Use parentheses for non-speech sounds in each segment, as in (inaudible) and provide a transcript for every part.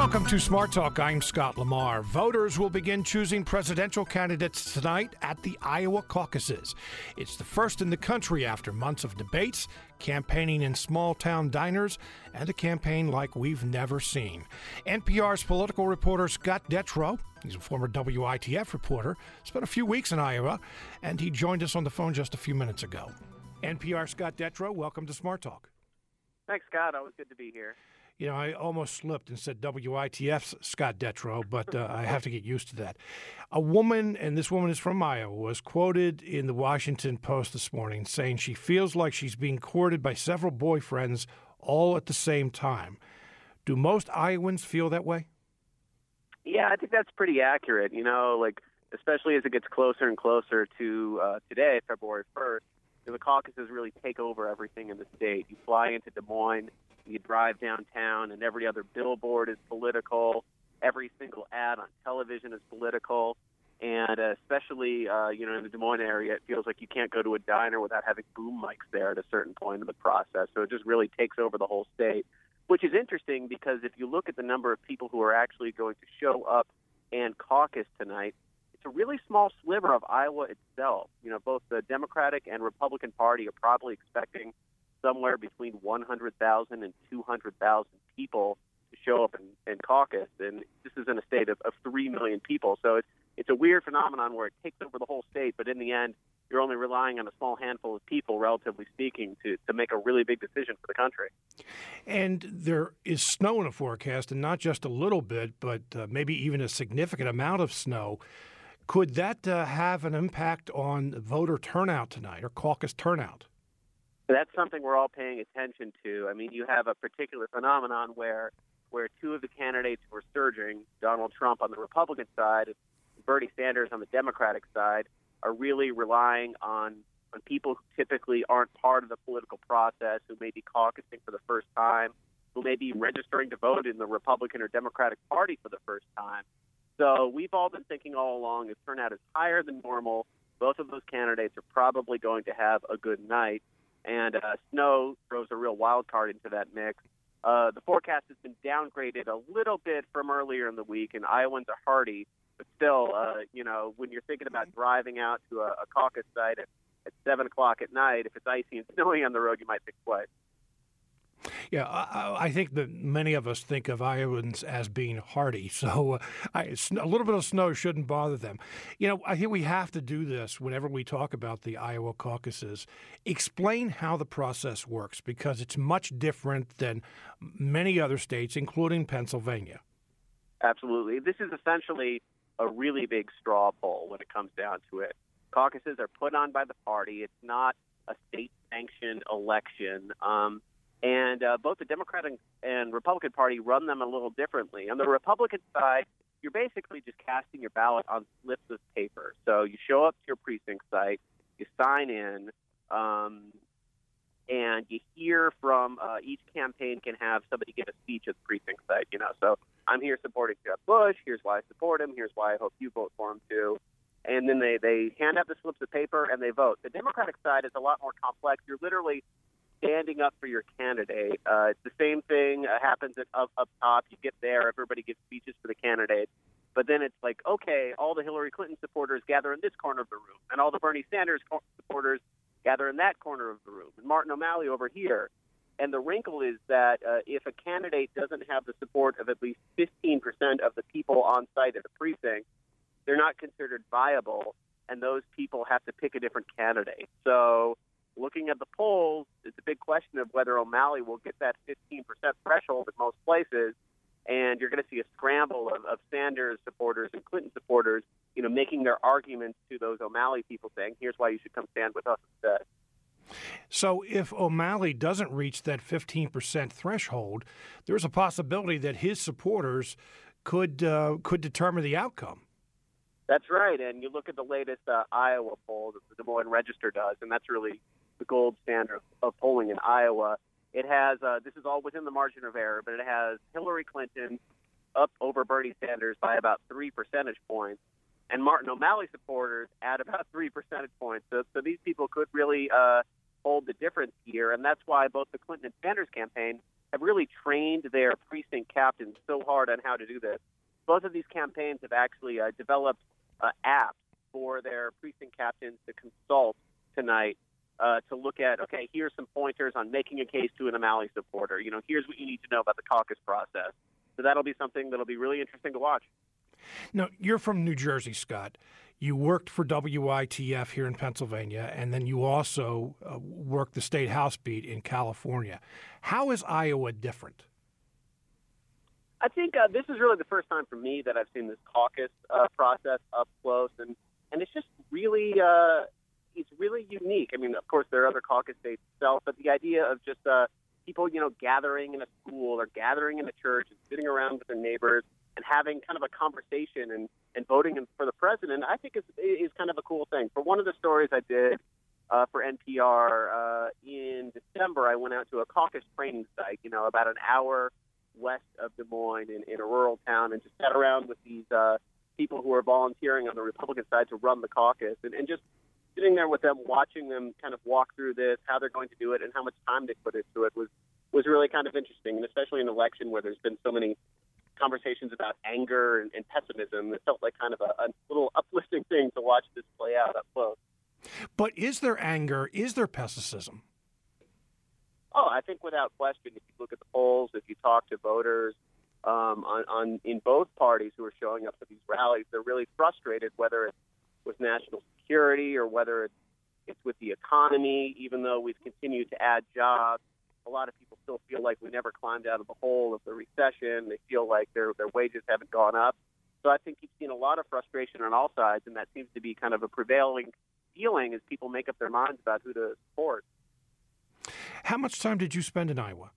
Welcome to Smart Talk. I'm Scott Lamar. Voters will begin choosing presidential candidates tonight at the Iowa caucuses. It's the first in the country after months of debates, campaigning in small town diners, and a campaign like we've never seen. NPR's political reporter Scott Detrow, he's a former WITF reporter, spent a few weeks in Iowa, and he joined us on the phone just a few minutes ago. NPR Scott Detrow, welcome to Smart Talk. Thanks, Scott. Always good to be here you know, I almost slipped and said WITF's Scott Detrow, but uh, I have to get used to that. A woman, and this woman is from Iowa, was quoted in the Washington Post this morning saying she feels like she's being courted by several boyfriends all at the same time. Do most Iowans feel that way? Yeah, I think that's pretty accurate. You know, like especially as it gets closer and closer to uh, today, February 1st, the caucuses really take over everything in the state. You fly into Des Moines you drive downtown, and every other billboard is political. Every single ad on television is political, and uh, especially uh, you know in the Des Moines area, it feels like you can't go to a diner without having boom mics there at a certain point in the process. So it just really takes over the whole state, which is interesting because if you look at the number of people who are actually going to show up and caucus tonight, it's a really small sliver of Iowa itself. You know, both the Democratic and Republican Party are probably expecting somewhere between 100,000 and 200,000 people to show up and, and caucus. And this is in a state of, of 3 million people. So it's, it's a weird phenomenon where it takes over the whole state, but in the end, you're only relying on a small handful of people, relatively speaking, to, to make a really big decision for the country. And there is snow in the forecast, and not just a little bit, but uh, maybe even a significant amount of snow. Could that uh, have an impact on voter turnout tonight or caucus turnout? That's something we're all paying attention to. I mean, you have a particular phenomenon where where two of the candidates who are surging, Donald Trump on the Republican side, Bernie Sanders on the Democratic side, are really relying on on people who typically aren't part of the political process, who may be caucusing for the first time, who may be registering to vote in the Republican or Democratic Party for the first time. So we've all been thinking all along if turnout is higher than normal, both of those candidates are probably going to have a good night and uh, snow throws a real wild card into that mix. Uh, the forecast has been downgraded a little bit from earlier in the week, and Iowans are hardy, but still, uh, you know, when you're thinking about driving out to a, a caucus site at, at 7 o'clock at night, if it's icy and snowy on the road, you might think twice. Yeah, I, I, think that many of us think of Iowans as being hardy, (laughs) so uh, I, a little bit of snow shouldn't bother them. You know, I think we have to do this whenever we talk about the Iowa caucuses. Explain how the process works because it's much different than many other states, including Pennsylvania. Absolutely. This is essentially a really big straw poll when it comes down to it. Caucuses are put on by the party. It's not a state sanctioned election. Um, and uh, both the Democratic and Republican Party run them a little differently. On the Republican side, you're basically just casting your ballot on slips of paper. So you show up to your precinct site, you sign in, um, and you hear from uh, each campaign can have somebody give a speech at the precinct site. You know, so I'm here supporting Jeb Bush. Here's why I support him. Here's why I hope you vote for him too. And then they they hand out the slips of paper and they vote. The Democratic side is a lot more complex. You're literally standing up for your candidate. Uh, it's the same thing uh, happens at, up, up top. You get there, everybody gives speeches for the candidate. But then it's like, okay, all the Hillary Clinton supporters gather in this corner of the room, and all the Bernie Sanders co- supporters gather in that corner of the room, and Martin O'Malley over here. And the wrinkle is that uh, if a candidate doesn't have the support of at least 15% of the people on site at the precinct, they're not considered viable, and those people have to pick a different candidate. So looking at the polls, it's a big question of whether O'Malley will get that 15% threshold in most places. And you're going to see a scramble of, of Sanders supporters and Clinton supporters, you know, making their arguments to those O'Malley people saying, here's why you should come stand with us instead. So, if O'Malley doesn't reach that 15% threshold, there's a possibility that his supporters could uh, could determine the outcome. That's right, and you look at the latest uh, Iowa poll that the Des Moines Register does, and that's really the gold standard of polling in Iowa. It has uh, this is all within the margin of error, but it has Hillary Clinton up over Bernie Sanders by about three percentage points, and Martin O'Malley supporters at about three percentage points. So, so these people could really uh, hold the difference here, and that's why both the Clinton and Sanders campaign have really trained their precinct captains so hard on how to do this. Both of these campaigns have actually uh, developed uh, apps for their precinct captains to consult tonight uh, to look at, okay, here's some pointers on making a case to an O'Malley supporter. You know, here's what you need to know about the caucus process. So that'll be something that'll be really interesting to watch. Now, you're from New Jersey, Scott. You worked for WITF here in Pennsylvania, and then you also uh, worked the state house beat in California. How is Iowa different? I think uh, this is really the first time for me that I've seen this caucus uh, process up close, and and it's just really uh, it's really unique. I mean, of course, there are other caucus states itself, but the idea of just uh, people, you know, gathering in a school or gathering in a church and sitting around with their neighbors and having kind of a conversation and, and voting for the president, I think is is kind of a cool thing. For one of the stories I did uh, for NPR uh, in December, I went out to a caucus training site, you know, about an hour west of Des Moines in, in a rural town, and just sat around with these uh, people who are volunteering on the Republican side to run the caucus, and, and just sitting there with them, watching them kind of walk through this, how they're going to do it, and how much time they put into it was was really kind of interesting, and especially in an election where there's been so many conversations about anger and, and pessimism. It felt like kind of a, a little uplifting thing to watch this play out up close. But is there anger? Is there pessimism? Oh, I think without question. If you look at the polls, if you talk to voters um, on, on in both parties who are showing up to these rallies, they're really frustrated, whether it's with national security or whether it's it's with the economy. Even though we've continued to add jobs, a lot of people still feel like we never climbed out of the hole of the recession. They feel like their their wages haven't gone up. So I think you've seen a lot of frustration on all sides, and that seems to be kind of a prevailing feeling as people make up their minds about who to support. How much time did you spend in Iowa?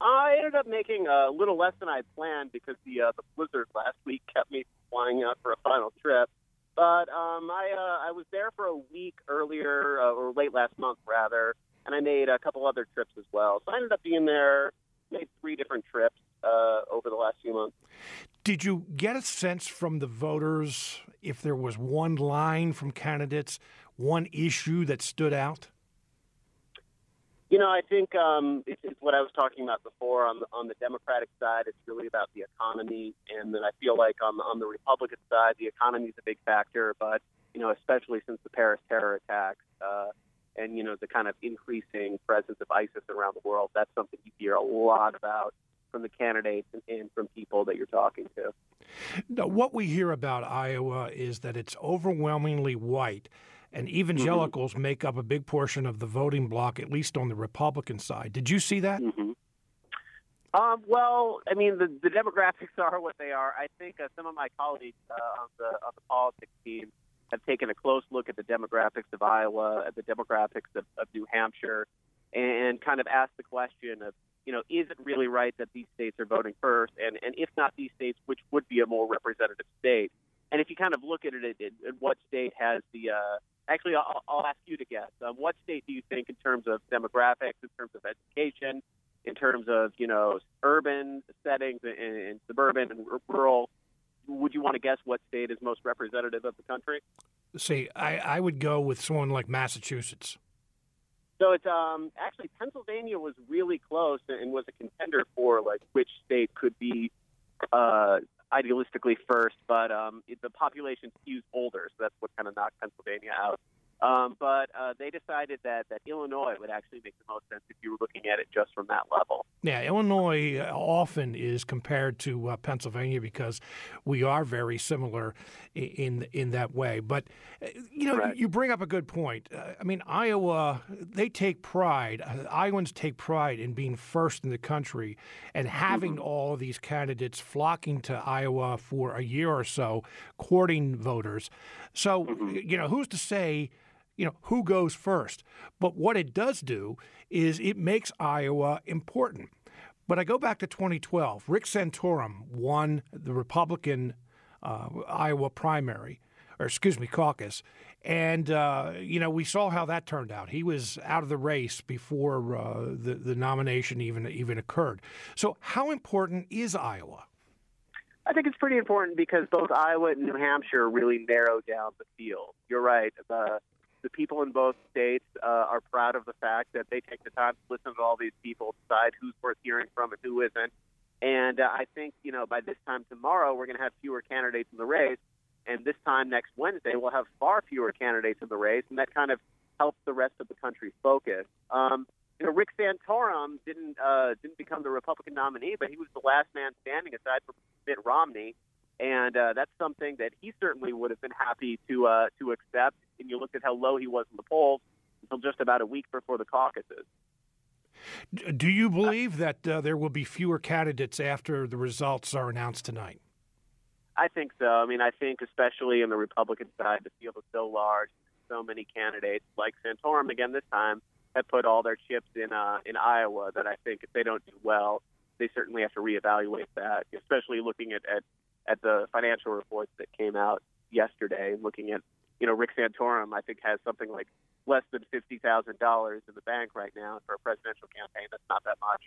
I ended up making a little less than I planned because the uh, the blizzard last week kept me flying out for a final trip. But um, I uh, I was there for a week earlier uh, or late last month rather, and I made a couple other trips as well. So I ended up being there, made three different trips uh, over the last few months. Did you get a sense from the voters if there was one line from candidates, one issue that stood out? You know, I think um, it's, it's what I was talking about before. On the on the Democratic side, it's really about the economy, and then I feel like on the on the Republican side, the economy is a big factor. But you know, especially since the Paris terror attacks, uh, and you know the kind of increasing presence of ISIS around the world, that's something you hear a lot about from the candidates and, and from people that you're talking to. Now, what we hear about Iowa is that it's overwhelmingly white and evangelicals mm-hmm. make up a big portion of the voting bloc, at least on the Republican side. Did you see that? Mm-hmm. Um, well, I mean, the, the demographics (laughs) are what they are. I think uh, some of my colleagues uh, on the on the politics team have taken a close look at the demographics of Iowa, at the demographics of, of New Hampshire, and kind of asked the question of, you know, is it really right that these states are voting first? And, and if not these states, which would be a more representative state? And if you kind of look at it, at, at what state has the uh, Actually, I'll, I'll ask you to guess. Um, what state do you think, in terms of demographics, in terms of education, in terms of you know urban settings and, and suburban and rural, would you want to guess what state is most representative of the country? See, I, I would go with someone like Massachusetts. So it's um, actually Pennsylvania was really close and was a contender for like which state could be uh, idealistically first, but um, the population skews older, so that's what kind of knocked Pennsylvania out. Um, but uh, they decided that, that Illinois would actually make the most sense if you were looking at it just from that level. Yeah, Illinois uh, often is compared to uh, Pennsylvania because we are very similar in in that way. But uh, you know, right. you bring up a good point. Uh, I mean, Iowa they take pride. Uh, Iowans take pride in being first in the country and having mm-hmm. all these candidates flocking to Iowa for a year or so, courting voters. So mm-hmm. you know, who's to say? You know, who goes first. But what it does do is it makes Iowa important. But I go back to 2012. Rick Santorum won the Republican uh, Iowa primary, or excuse me, caucus. And, uh, you know, we saw how that turned out. He was out of the race before uh, the, the nomination even, even occurred. So, how important is Iowa? I think it's pretty important because both Iowa and New Hampshire really narrow down the field. You're right. The The people in both states uh, are proud of the fact that they take the time to listen to all these people, decide who's worth hearing from and who isn't. And uh, I think, you know, by this time tomorrow, we're going to have fewer candidates in the race. And this time next Wednesday, we'll have far fewer candidates in the race. And that kind of helps the rest of the country focus. Um, you know, Rick Santorum didn't uh, didn't become the Republican nominee, but he was the last man standing aside from Mitt Romney, and uh, that's something that he certainly would have been happy to uh, to accept. And you looked at how low he was in the polls until just about a week before the caucuses. Do you believe that uh, there will be fewer candidates after the results are announced tonight? I think so. I mean, I think especially in the Republican side, the field is so large, so many candidates like Santorum again this time have put all their chips in uh, in Iowa. That I think if they don't do well, they certainly have to reevaluate that. Especially looking at at, at the financial reports that came out yesterday, looking at you know Rick Santorum, I think has something like less than fifty thousand dollars in the bank right now for a presidential campaign. That's not that much.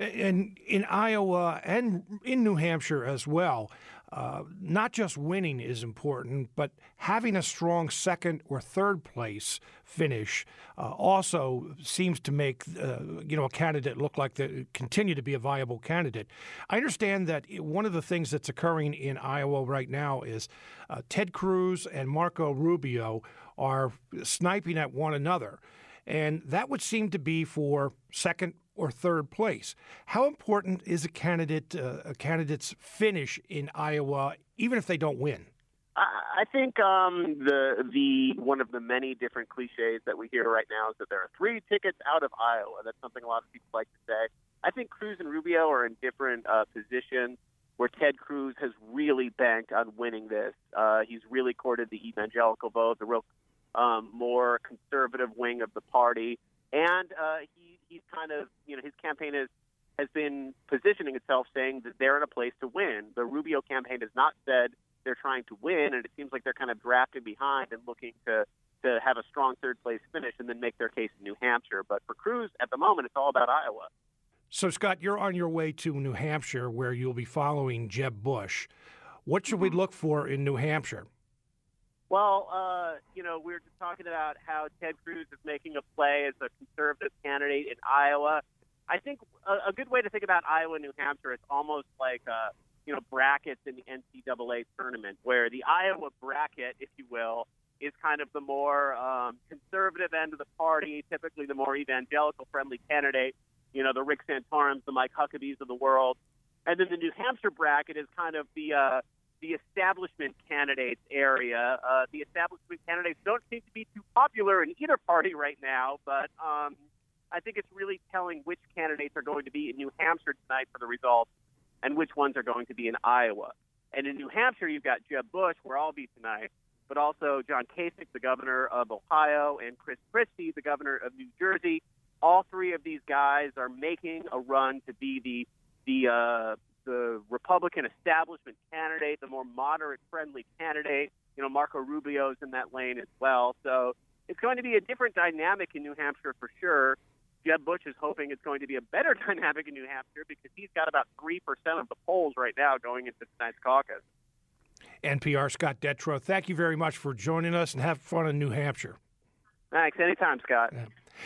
And in Iowa and in New Hampshire as well, uh, not just winning is important, but having a strong second or third place finish uh, also seems to make uh, you know a candidate look like they continue to be a viable candidate. I understand that one of the things that's occurring in Iowa right now is uh, Ted Cruz and Marco Rubio are sniping at one another, and that would seem to be for second or third place. How important is a candidate uh, a candidate's finish in Iowa, even if they don't win? I think um, the the one of the many different cliches that we hear right now is that there are three tickets out of Iowa. That's something a lot of people like to say. I think Cruz and Rubio are in different uh, positions. Where Ted Cruz has really banked on winning this, uh, he's really courted the evangelical vote, the real um, more conservative wing of the party, and uh, he he's kind of, you know, his campaign is has been positioning itself saying that they're in a place to win. The Rubio campaign has not said they're trying to win, and it seems like they're kind of drafting behind and looking to to have a strong third place finish and then make their case in New Hampshire. But for Cruz, at the moment, it's all about Iowa. So, Scott, you're on your way to New Hampshire where you'll be following Jeb Bush. What should we mm-hmm. look for in New Hampshire? Well, uh, you know, we were just talking about how Ted Cruz is making a play as a conservative candidate in Iowa. I think a, a good way to think about Iowa and New Hampshire is almost like, uh, you know, brackets in the NCAA tournament, where the Iowa bracket, if you will, is kind of the more um, conservative end of the party, typically the more evangelical-friendly candidate. You know, the Rick Santorums, the Mike Huckabees of the world, and then the New Hampshire bracket is kind of the uh, the establishment candidates area. Uh, the establishment candidates don't seem to be too popular in either party right now, but um, I think it's really telling which candidates are going to be in New Hampshire tonight for the results and which ones are going to be in Iowa. And in New Hampshire, you've got Jeb Bush, where I'll be tonight, but also John Kasich, the governor of Ohio, and Chris Christie, the governor of New Jersey. All three of these guys are making a run to be the the uh, the Republican establishment candidate, the more moderate friendly candidate. You know, Marco Rubio's in that lane as well. So it's going to be a different dynamic in New Hampshire for sure. Jeb Bush is hoping it's going to be a better (laughs) dynamic in New Hampshire because he's got about 3% of the polls right now going into tonight's caucus. NPR Scott Detrow, thank you very much for joining us and have fun in New Hampshire. Thanks. Anytime, Scott.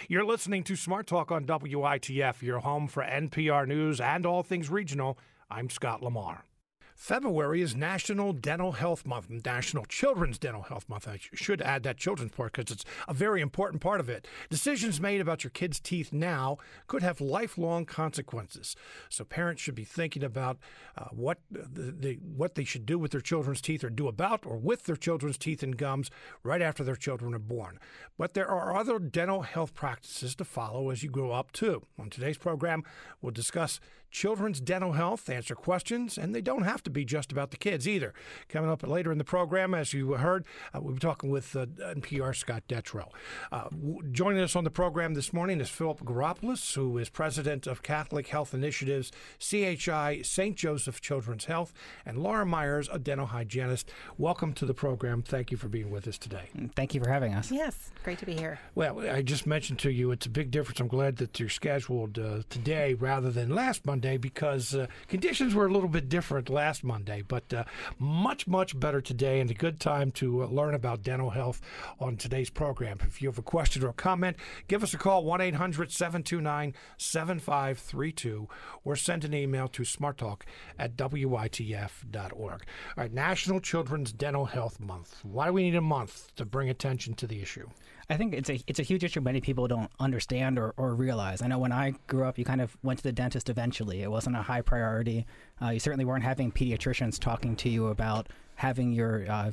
You're listening to Smart Talk on WITF, your home for NPR News and all things regional. I'm Scott Lamar. February is National Dental Health Month, National Children's Dental Health Month. I should add that children's part because it's a very important part of it. Decisions made about your kids' teeth now could have lifelong consequences. So parents should be thinking about uh, what the, the, what they should do with their children's teeth or do about or with their children's teeth and gums right after their children are born. But there are other dental health practices to follow as you grow up too. On today's program, we'll discuss children's dental health, answer questions, and they don't have to be just about the kids either. Coming up later in the program, as you heard, uh, we'll be talking with uh, NPR Scott Detrow. Uh, joining us on the program this morning is Philip Goropoulos, who is president of Catholic Health Initiatives, CHI St. Joseph Children's Health, and Laura Myers, a dental hygienist. Welcome to the program. Thank you for being with us today. Mm, thank you for having us. Yes, great to be here. Well, I just mentioned to you it's a big difference. I'm glad that you're scheduled uh, today rather than last Monday Monday because uh, conditions were a little bit different last Monday, but uh, much, much better today and a good time to uh, learn about dental health on today's program. If you have a question or a comment, give us a call 1 800 729 7532 or send an email to smarttalk at witf.org. All right, National Children's Dental Health Month. Why do we need a month to bring attention to the issue? I think it's a it's a huge issue many people don't understand or, or realize. I know when I grew up, you kind of went to the dentist eventually. It wasn't a high priority. Uh, you certainly weren't having pediatricians talking to you about having your uh,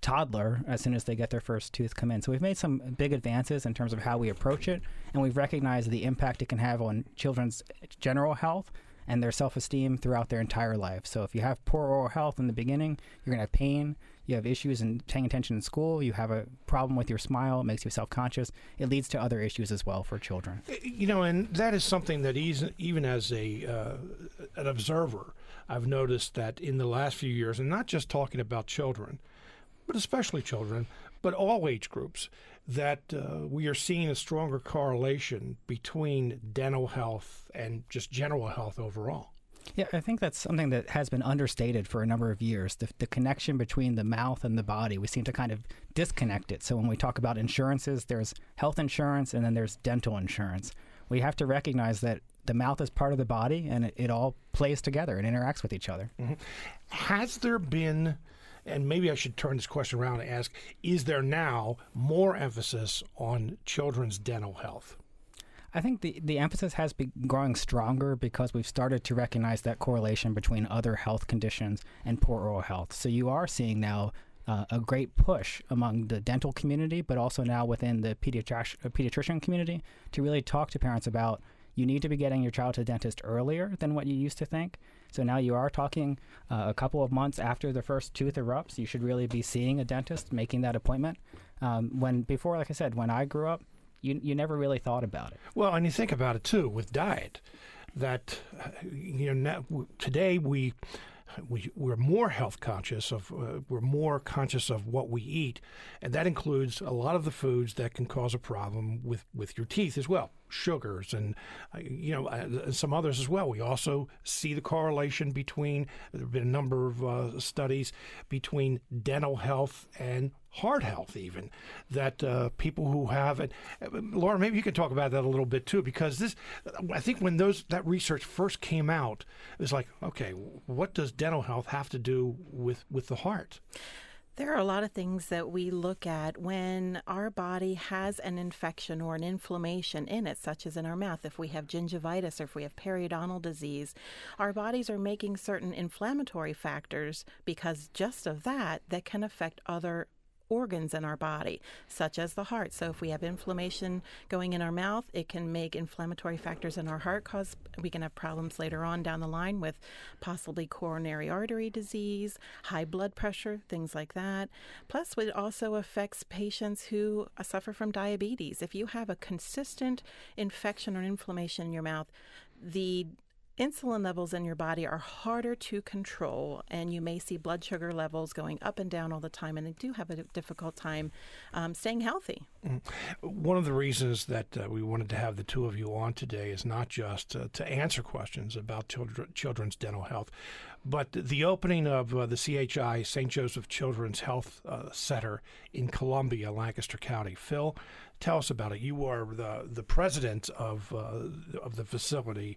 toddler as soon as they get their first tooth come in. So we've made some big advances in terms of how we approach it, and we've recognized the impact it can have on children's general health and their self esteem throughout their entire life. So if you have poor oral health in the beginning, you're going to have pain you have issues in paying attention in school, you have a problem with your smile, it makes you self conscious, it leads to other issues as well for children. You know, and that is something that even as a uh, an observer, I've noticed that in the last few years, and not just talking about children, but especially children, but all age groups, that uh, we are seeing a stronger correlation between dental health and just general health overall. Yeah, I think that's something that has been understated for a number of years. The, the connection between the mouth and the body, we seem to kind of disconnect it. So when we talk about insurances, there's health insurance and then there's dental insurance. We have to recognize that the mouth is part of the body and it, it all plays together and interacts with each other. Mm-hmm. Has there been, and maybe I should turn this question around and ask, is there now more emphasis on children's dental health? I think the, the emphasis has been growing stronger because we've started to recognize that correlation between other health conditions and poor oral health. So you are seeing now uh, a great push among the dental community, but also now within the pediatric- uh, pediatrician community to really talk to parents about you need to be getting your child to the dentist earlier than what you used to think. So now you are talking uh, a couple of months after the first tooth erupts. You should really be seeing a dentist, making that appointment. Um, when before, like I said, when I grew up, you you never really thought about it. Well, and you think about it too with diet, that you know today we. We, we're more health conscious of uh, we're more conscious of what we eat, and that includes a lot of the foods that can cause a problem with, with your teeth as well sugars and uh, you know uh, some others as well. We also see the correlation between there have been a number of uh, studies between dental health and heart health even that uh, people who have it uh, laura maybe you can talk about that a little bit too because this i think when those that research first came out it was like okay what does dental health have to do with with the heart there are a lot of things that we look at when our body has an infection or an inflammation in it, such as in our mouth. If we have gingivitis or if we have periodontal disease, our bodies are making certain inflammatory factors because just of that that can affect other organs in our body, such as the heart. So, if we have inflammation going in our mouth, it can make inflammatory factors in our heart cause we can have problems later on down the line with possibly coronary artery disease, high blood pressure, things like that. Plus, it also affects patients who suffer from diabetes. If you have a consistent infection or inflammation in your mouth, the insulin levels in your body are harder to control, and you may see blood sugar levels going up and down all the time, and they do have a difficult time um, staying healthy. Mm. One of the reasons that uh, we wanted to have the two of you on today is not just uh, to answer questions about children, children's dental health, but the opening of uh, the CHI St. Joseph Children's Health uh, Center in Columbia, Lancaster County. Phil, tell us about it. You are the the president of uh, of the facility.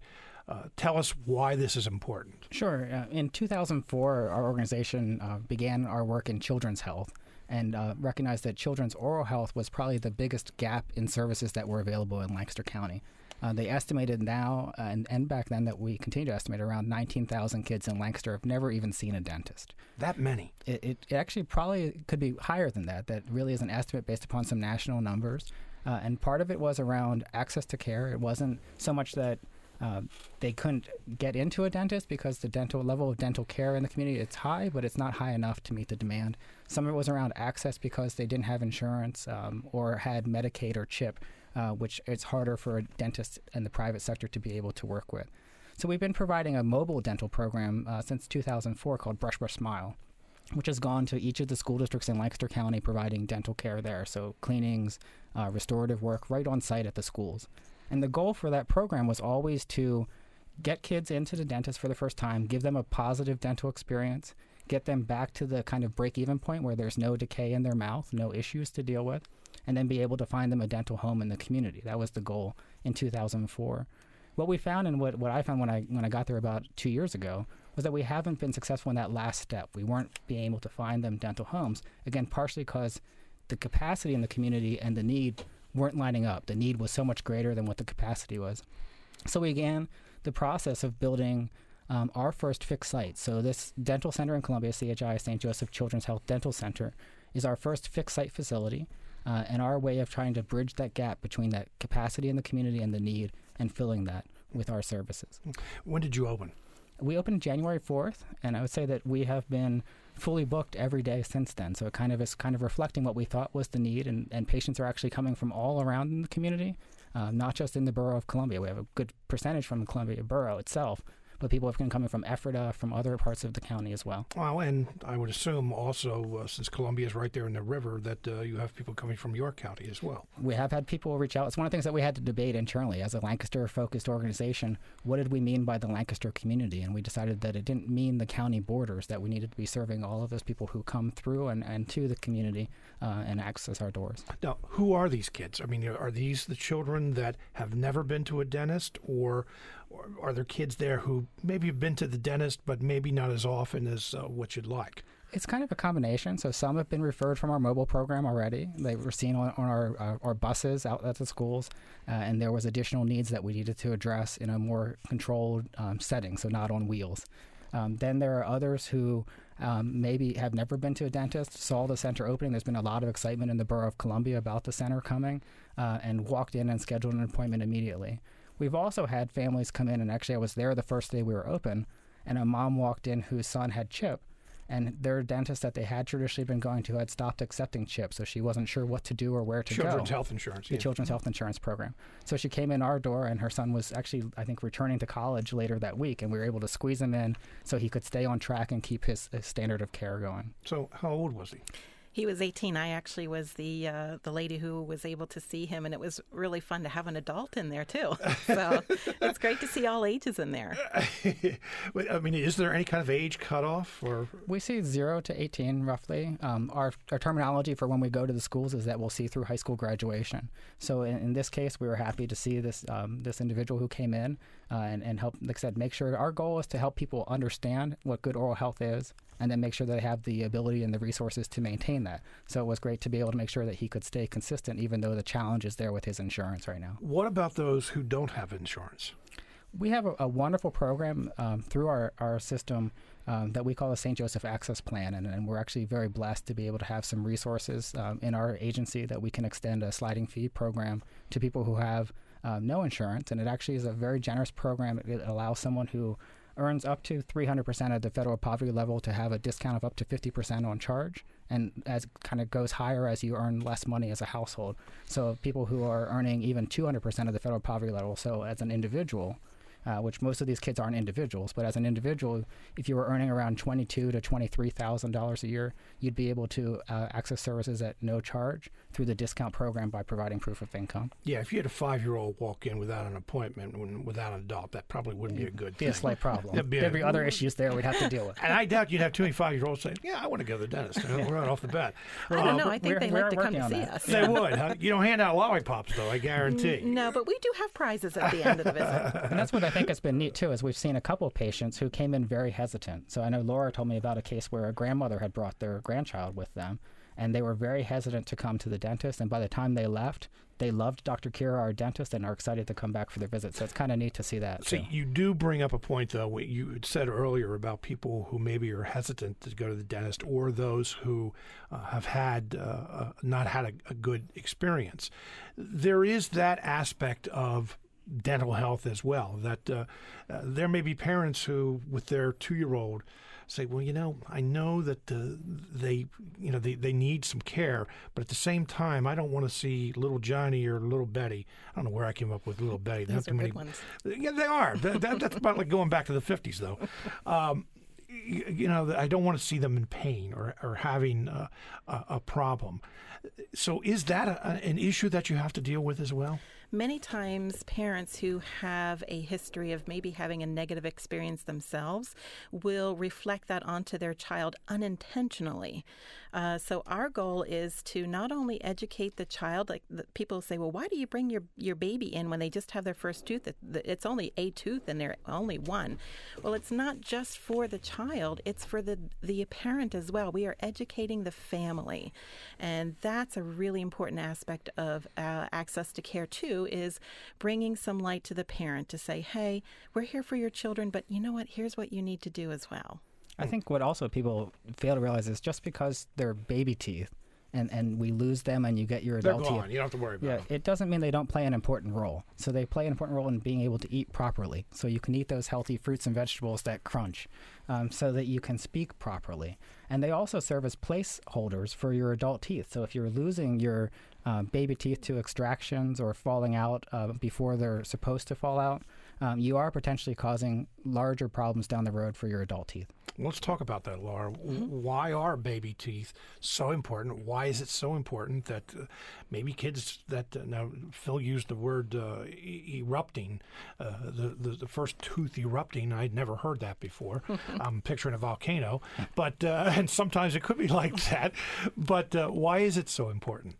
Uh, tell us why this is important. Sure. Uh, in 2004, our organization uh, began our work in children's health and uh, recognized that children's oral health was probably the biggest gap in services that were available in Lancaster County. Uh, they estimated now, and, and, back then, that we continue to estimate around 19,000 kids in Lancaster have never even seen a dentist. That many? It, it, it, actually probably could be higher than that. That really is an estimate based upon some national numbers. and part of it was around access to care. It wasn't so much that uh, they couldn't get into a dentist because the dental level of dental care in the community it's high, but it's not high enough to meet the demand. Some of it was around access because they didn't have insurance um, or had Medicaid or CHIP, uh, which it's harder for a dentist in the private sector to be able to work with. So we've been providing a mobile dental program uh, since 2004 called Brush Brush Smile which has gone to each of the school districts in Lancaster County providing dental care there. So, cleanings, uh, restorative work right on site at the schools. And the goal for that program was always to get kids into the dentist for the first time, give them a positive dental experience, get them back to the kind of break even point where there's no decay in their mouth, no issues to deal with, and then be able to find them a dental home in the community. That was the goal in 2004. What we found and what, what I found when I when I got there about two years ago was that we haven't been successful in that last step. We weren't being able to find them dental homes. Again, partially because the capacity in the community and the need weren't lining up. The need was so much greater than what the capacity was. So we began the process of building um, our first fixed site. So this dental center in Columbia, CHI St. Joseph Children's Health Dental Center, is our first fixed site facility, uh, and our way of trying to bridge that gap between that capacity in the community and the need, and filling that with our services. When did you open? We opened January 4th, and I would say that we have been fully booked every day since then. So it kind of is kind of reflecting what we thought was the need, and, and patients are actually coming from all around in the community, uh, not just in the borough of Columbia. We have a good percentage from the Columbia borough itself, but people have been coming from Ephrata, from other parts of the county as well. Well, and I would assume also, uh, since Columbia is right there in the river, that uh, you have people coming from York County as well. We have had people reach out. It's one of the things that we had to debate internally as a Lancaster focused organization. What did we mean by the Lancaster community? And we decided that it didn't mean the county borders, that we needed to be serving all of those people who come through and, and to the community uh, and access our doors. Now, who are these kids? I mean, are these the children that have never been to a dentist, or, or are there kids there who maybe have been to the dentist, but maybe not as often as uh, what you'd like? It's kind of a combination. So some have been referred from our mobile program already. They were seen on, on our, uh, our buses out at the schools, uh, and there was additional needs that we needed to address in a more controlled um, setting, so not on wheels. Um, then there are others who um, maybe have never been to a dentist, saw the center opening. There's been a lot of excitement in the borough of Columbia about the center coming, uh, and walked in and scheduled an appointment immediately. We've also had families come in, and actually, I was there the first day we were open, and a mom walked in whose son had CHIP, and their dentist that they had traditionally been going to had stopped accepting CHIP, so she wasn't sure what to do or where to Children's go. Children's health insurance. The yeah. Children's Health Insurance Program. So she came in our door, and her son was actually, I think, returning to college later that week, and we were able to squeeze him in so he could stay on track and keep his, his standard of care going. So, how old was he? He was 18. I actually was the uh, the lady who was able to see him, and it was really fun to have an adult in there too. (laughs) So it's great to see all ages in there. (laughs) I mean, is there any kind of age cutoff, or We see zero to 18 roughly. Um, our, our terminology for when we go to the schools is that we'll see through high school graduation. So in, in this case, we were happy to see this um, this individual who came in uh, and, and help, like I said, make sure our goal is to help people understand what good oral health is and then make sure that they have the ability and the resources to maintain that. So it was great to be able to make sure that he could stay consistent even though the challenge is there with his insurance right now. what about those who don't have insurance? We have a, a wonderful program um, through our, our system um, that we call the St. Joseph Access Plan, and, and, we're actually very blessed to be able to have some resources um, in our agency that we can extend a sliding fee program to people who have um, no insurance. And it actually is a very generous program. It allows someone who earns up to 300% of the federal poverty level to have a discount of up to 50% on charge and as kind of goes higher as you earn less money as a household. So people who are earning even 200% of the federal poverty level so as an individual uh, which most of these kids aren't individuals, but as an individual, if you were earning around twenty-two to twenty-three thousand dollars a year, you'd be able to uh, access services at no charge through the discount program by providing proof of income. Yeah, if you had a five-year-old walk in without an appointment, when, without an adult, that probably wouldn't be a good Be thing. a slight problem. That'd be a- There'd be other issues there we'd have to deal with. (laughs) And I doubt you'd have too many five-year-olds saying, "Yeah, I want to go to the dentist." You know, right off the bat. I don't know. I think they we're like to come to see that. us. They would. (laughs) Huh? You don't hand out lollipops, though. I guarantee. No, but we do have prizes at the end of the visit. and that's what I think has been neat too, is we've seen a couple of patients who came in very hesitant. So I know Laura told me about a case where a grandmother had brought their grandchild with them, and they were very hesitant to come to the dentist. And by the time they left, they loved Dr. Kira, our dentist, and are excited to come back for their visit. So it's kind of neat to see that. See, too. you do bring up a point, though. What you said earlier about people who maybe are hesitant to go to the dentist, or those who uh, have had uh, uh, not had a, a good experience. There is that aspect of dental health as well. That uh, uh, there may be parents who, with their two-year-old, say, "Well, you know, I know that uh, they, you know, they, they need some care, but at the same time, I don't want to see little Johnny or little Betty. I don't know where I came up with little Betty. They Those have are too good many- ones. yeah, they are. That, that, that's about like going back to the 50s, though. Um, you know, I don't want to see them in pain or, or having a, a, a problem. So, is that a, an issue that you have to deal with as well? Many times parents who have a history of maybe having a negative experience themselves will reflect that onto their child unintentionally. Uh, so our goal is to not only educate the child, like the, people say, well, why do you bring your, your baby in when they just have their first tooth? It's only a tooth and they're only one. Well, it's not just for the child, it's for the, the parent as well. We are educating the family. And that's a really important aspect of uh, access to care, too, is bringing some light to the parent to say, hey, we're here for your children, but you know what? Here's what you need to do as well. I think what also people fail to realize is just because they're baby teeth and, and we lose them and you get your adult They're gone. teeth. You don't have to worry about yeah, them. it doesn't mean they don't play an important role. So they play an important role in being able to eat properly. So you can eat those healthy fruits and vegetables that crunch um, so that you can speak properly. And they also serve as placeholders for your adult teeth. So if you're losing your uh, baby teeth to extractions or falling out uh, before they're supposed to fall out, um, you are potentially causing larger problems down the road for your adult teeth. Let's talk about that, Laura. Mm-hmm. Why are baby teeth so important? Why is it so important that uh, maybe kids that uh, now Phil used the word uh, e- erupting, uh, the, the, the first tooth erupting? I'd never heard that before. (laughs) I'm picturing a volcano, but uh, (laughs) and sometimes it could be like that. But uh, why is it so important?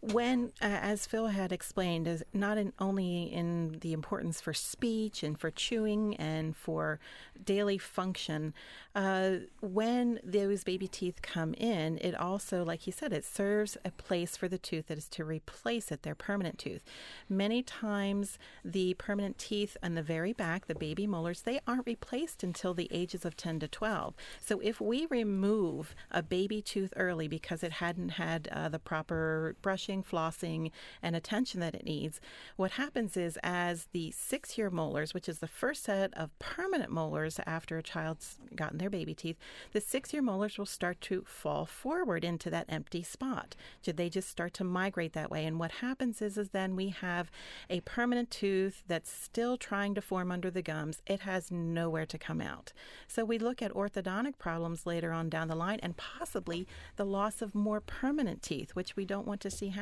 When, uh, as Phil had explained, is not in, only in the importance for speech and for chewing and for daily function, uh, when those baby teeth come in, it also, like he said, it serves a place for the tooth that is to replace it, their permanent tooth. Many times, the permanent teeth on the very back, the baby molars, they aren't replaced until the ages of 10 to 12. So if we remove a baby tooth early because it hadn't had uh, the proper brushing, flossing, and attention that it needs, what happens is as the six year molars, which is the first set of permanent molars after a child's gotten their baby teeth, the six year molars will start to fall forward into that empty spot. So they just start to migrate that way. And what happens is, is then we have a permanent tooth that's still trying to form under the gums. It has nowhere to come out. So we look at orthodontic problems later on down the line and possibly the loss of more permanent teeth, which we don't want to see happen.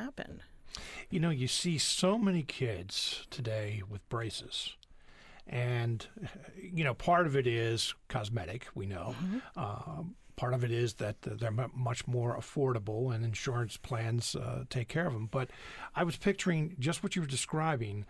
You know, you see so many kids today with braces and, you know, part of it is cosmetic, we know. Mm-hmm. Uh, part of it is that they're much more affordable and insurance plans uh, take care of them. But I was picturing just what you were describing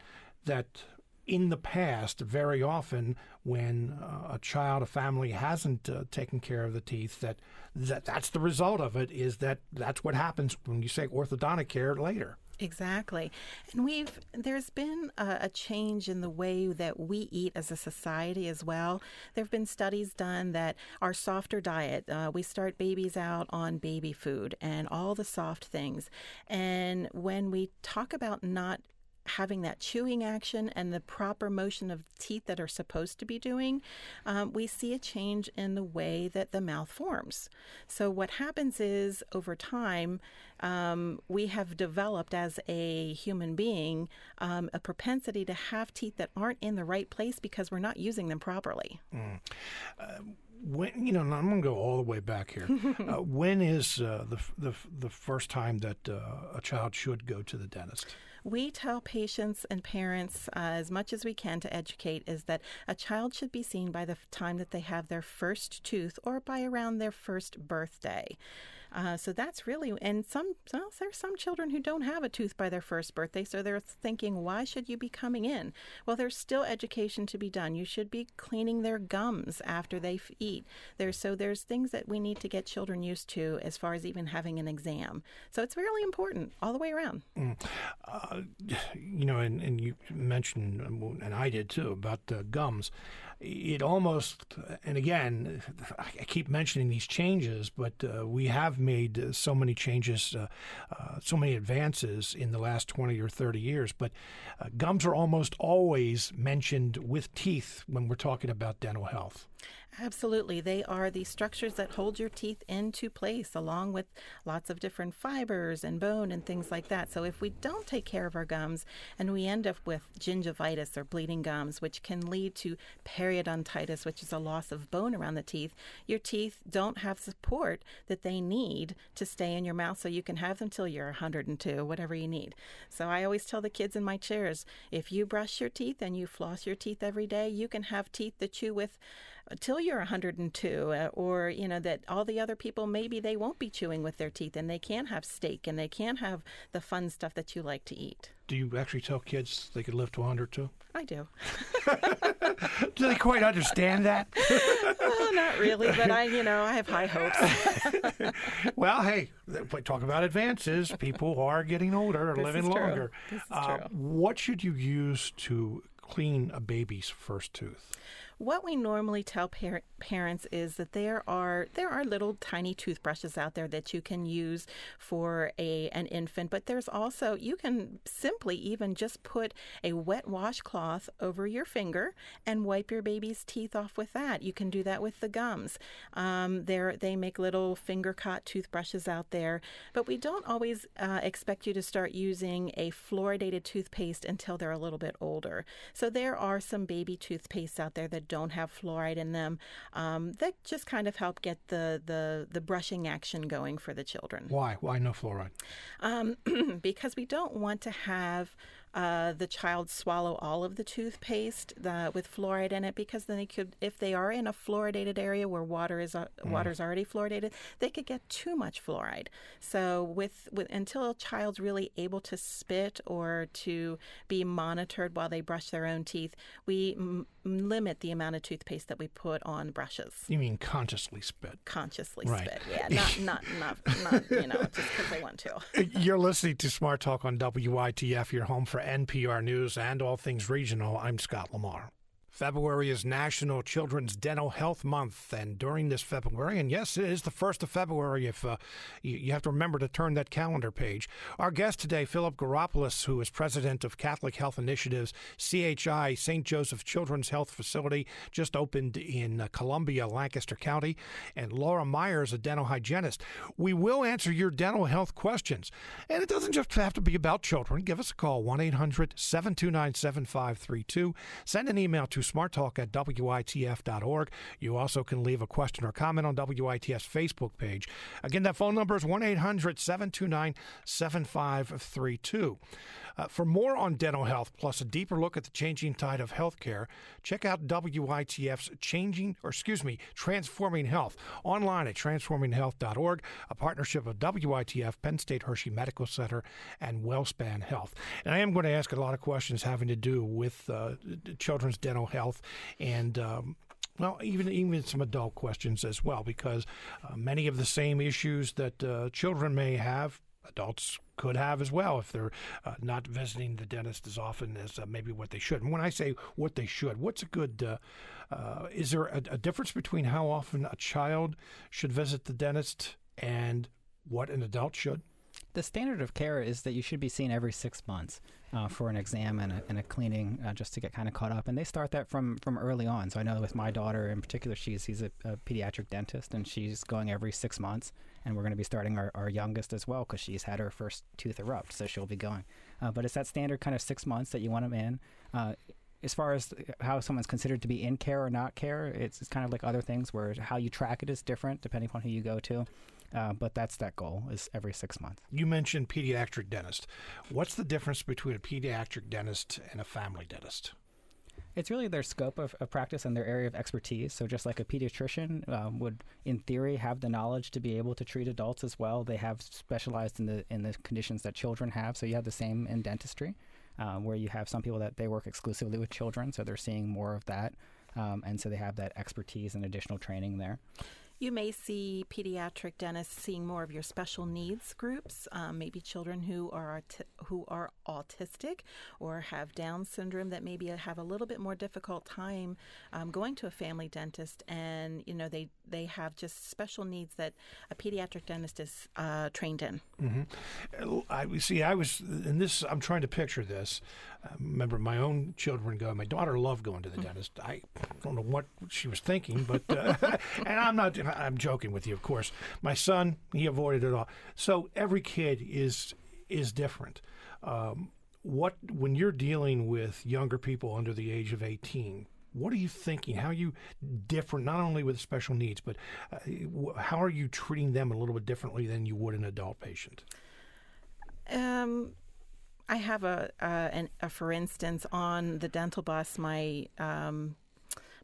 that in the past, very often when uh, a child, a family hasn't uh, taken care of the teeth, that, that that's the result of it is that that's what happens when you say orthodontic care later. Exactly. And we've, there's been a, a, change in the way that we eat as a society as well. There have been studies done that our softer diet, uh, we start babies out on baby food and all the soft things. And when we talk about not having that chewing action and the proper motion of teeth that are supposed to be doing, um, we see a change in the way that the mouth forms. So, what happens is over time, um, we have developed as a human being um, a propensity to have teeth that aren't in the right place because we're not using them properly. Mm. Uh, when you know, I'm going to go all the way back here. (laughs) uh, when is uh, the, the the first time that uh, a child should go to the dentist? We tell patients and parents uh, as much as we can to educate is that a child should be seen by the time that they have their first tooth or by around their first birthday. Uh, so that's really, and some, well, there's some children who don't have a tooth by their first birthday, so they're thinking, why should you be coming in? Well, there's still education to be done. You should be cleaning their gums after they eat. There's so there's things that we need to get children used to as far as even having an exam. So it's really important all the way around. Mm. Uh, (sighs) you know, and, and you mentioned, and I did too, about gums it almost, and again, I keep mentioning these changes, but uh, we have made so many changes, uh, uh, so many advances in the last 20 or 30 years. But uh, gums are almost always mentioned with teeth when we're talking about dental health. Absolutely. They are the structures that hold your teeth into place, along with lots of different fibers and bone and things like that. So, if we don't take care of our gums and we end up with gingivitis or bleeding gums, which can lead to periodontitis, which is a loss of bone around the teeth, your teeth don't have support that they need to stay in your mouth so you can have them till you're 102, whatever you need. So, I always tell the kids in my chairs if you brush your teeth and you floss your teeth every day, you can have teeth that chew with till you're 102 uh, or you know that all the other people maybe they won't be chewing with their teeth and they can't have steak and they can't have the fun stuff that you like to eat. Do you actually tell kids they could live to 100 too? I do. (laughs) Do they quite understand that? Well, (laughs) not really but i you know i have high hopes. (laughs) Well hey talk about advances. People are getting older or this living longer. Uh, true. what should you use to clean a baby's first tooth what we normally tell par- parents is that there are there are little tiny toothbrushes out there that you can use for a an infant, but there's also you can simply even just put a wet washcloth over your finger and wipe your baby's teeth off with that. You can do that with the gums. Um, there they make little finger cot toothbrushes out there, but we don't always uh, expect you to start using a fluoridated toothpaste until they're a little bit older. So there are some baby toothpastes out there that don't have fluoride in them um, that just kind of help get the, the, the brushing action going for the children. Why? Why no fluoride? Um, (clears throat) because we don't want to have uh, the child swallow all of the toothpaste the, with fluoride in it because then they could, if they are in a fluoridated area where water is uh, Mm. water is already fluoridated, they could get too much fluoride. So with, with until a child's really able to spit or to be monitored while they brush their own teeth, we m- limit the amount of toothpaste that we put on brushes. You mean consciously spit? Consciously Right. spit, yeah, not not not not you know just because they want to. (laughs) You're listening to Smart Talk on WITF, your home for NPR News and all things regional. I'm Scott Lamar. February is National Children's Dental Health Month, and during this February, and yes, it is the first of February. If uh, you, you have to remember to turn that calendar page. Our guest today, Philip Goropoulos, who is president of Catholic Health Initiatives CHI St. Joseph Children's Health Facility, just opened in uh, Columbia, Lancaster County, and Laura Myers, a dental hygienist. We will answer your dental health questions, and it doesn't just have to be about children. Give us a call 1 800 729 7532. Send an email to smarttalk at witf.org. You also can leave a question or comment on WITF's Facebook page. Again, that phone number is 1 800 729 7532. Uh, for more on dental health, plus a deeper look at the changing tide of healthcare, check out WITF's Changing, or excuse me, Transforming Health online at transforminghealth.org, a partnership of WITF, Penn State Hershey Medical Center, and WellSpan Health. And I am going to ask a lot of questions having to do with uh, children's dental health and. Um, well, even even some adult questions as well, because uh, many of the same issues that uh, children may have, adults could have as well if they're uh, not visiting the dentist as often as uh, maybe what they should. And when I say what they should, what's a good? Uh, uh, is there a, a difference between how often a child should visit the dentist and what an adult should? The standard of care is that you should be seen every six months uh, for an exam and a, and a cleaning uh, just to get kind of caught up. And they start that from, from early on. So I know with my daughter in particular, she's he's a, a pediatric dentist and she's going every six months. And we're going to be starting our, our youngest as well because she's had her first tooth erupt. So she'll be going. Uh, but it's that standard kind of six months that you want them in. Uh, as far as how someone's considered to be in care or not care, it's, it's kind of like other things where how you track it is different depending upon who you go to. Uh, but that's that goal is every six months. You mentioned pediatric dentist. What's the difference between a pediatric dentist and a family dentist? It's really their scope of, of practice and their area of expertise. So, just like a pediatrician um, would, in theory, have the knowledge to be able to treat adults as well, they have specialized in the in the conditions that children have. So, you have the same in dentistry, um, where you have some people that they work exclusively with children, so they're seeing more of that, um, and so they have that expertise and additional training there. You may see pediatric dentists seeing more of your special needs groups, um, maybe children who are who are autistic or have Down syndrome that maybe have a little bit more difficult time um, going to a family dentist, and you know they they have just special needs that a pediatric dentist is uh, trained in. Mm-hmm. I see. I was in this. I'm trying to picture this. I remember my own children go. My daughter loved going to the mm-hmm. dentist. I don't know what she was thinking, but uh, (laughs) and I'm not. I'm joking with you, of course. My son, he avoided it all. So every kid is is different. Um, what when you're dealing with younger people under the age of 18 what are you thinking how are you different not only with special needs but uh, how are you treating them a little bit differently than you would an adult patient um, I have a, uh, an, a, for instance, on the dental bus, my um,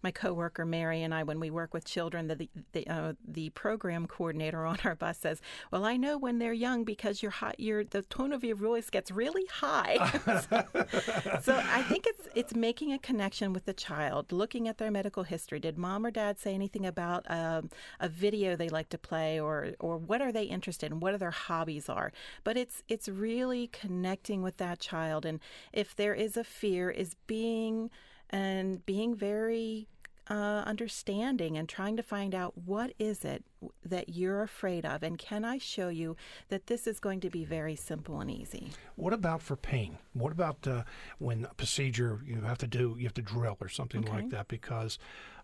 my coworker Mary and I, when we work with children, the the, uh, the program coordinator on our bus says, "Well, I know when they're young because your high, your the tone of your voice gets really high." (laughs) so, I think it's it's making a connection with the child, looking at their medical history. Did mom or dad say anything about um, a video they like to play, or or what are they interested in? What are their hobbies are? But it's it's really connecting with that child, and if there is a fear, is being and being very uh, understanding and trying to find out what is it that you're afraid of and can i show you that this is going to be very simple and easy what about for pain what about uh, when a procedure you have to do you have to drill or something okay. like that because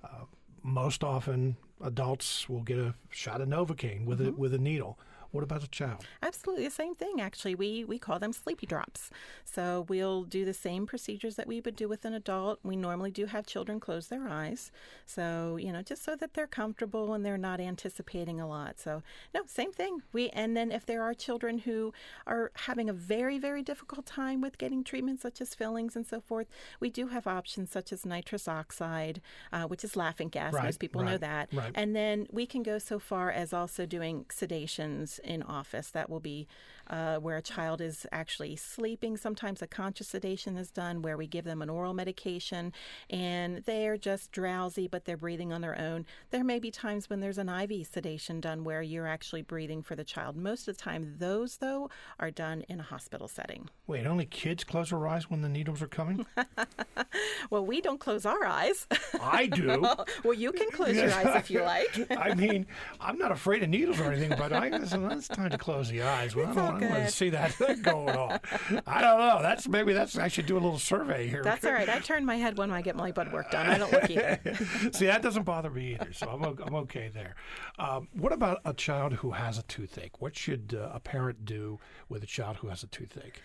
uh, most often adults will get a shot of novocaine with mm-hmm. a with a needle what about a child? Absolutely the same thing, actually. We, we call them sleepy drops. So we'll do the same procedures that we would do with an adult. We normally do have children close their eyes. So, you know, just so that they're comfortable and they're not anticipating a lot. So, no, same thing. We And then if there are children who are having a very, very difficult time with getting treatment, such as fillings and so forth, we do have options such as nitrous oxide, uh, which is laughing gas. Right, Most people right, know that. Right. And then we can go so far as also doing sedations in office. That will be uh, where a child is actually sleeping. Sometimes a conscious sedation is done where we give them an oral medication and they're just drowsy, but they're breathing on their own. There may be times when there's an IV sedation done where you're actually breathing for the child. Most of the time, those, though, are done in a hospital setting. Wait, only kids close their eyes when the needles are coming? (laughs) well, we don't close our eyes. I do. (laughs) well, you can close your eyes if you (laughs) like. I mean, I'm not afraid of needles or anything, but I, it's time to close the eyes. Well, I don't, I don't want to see that (laughs) going on. I don't know. That's maybe that's I should do a little survey here. That's all right. I turn my head when I get my blood work done. I don't look either. (laughs) see, that doesn't bother me either, so I'm I'm okay there. Um, what about a child who has a toothache? What should uh, a parent do with a child who has a toothache?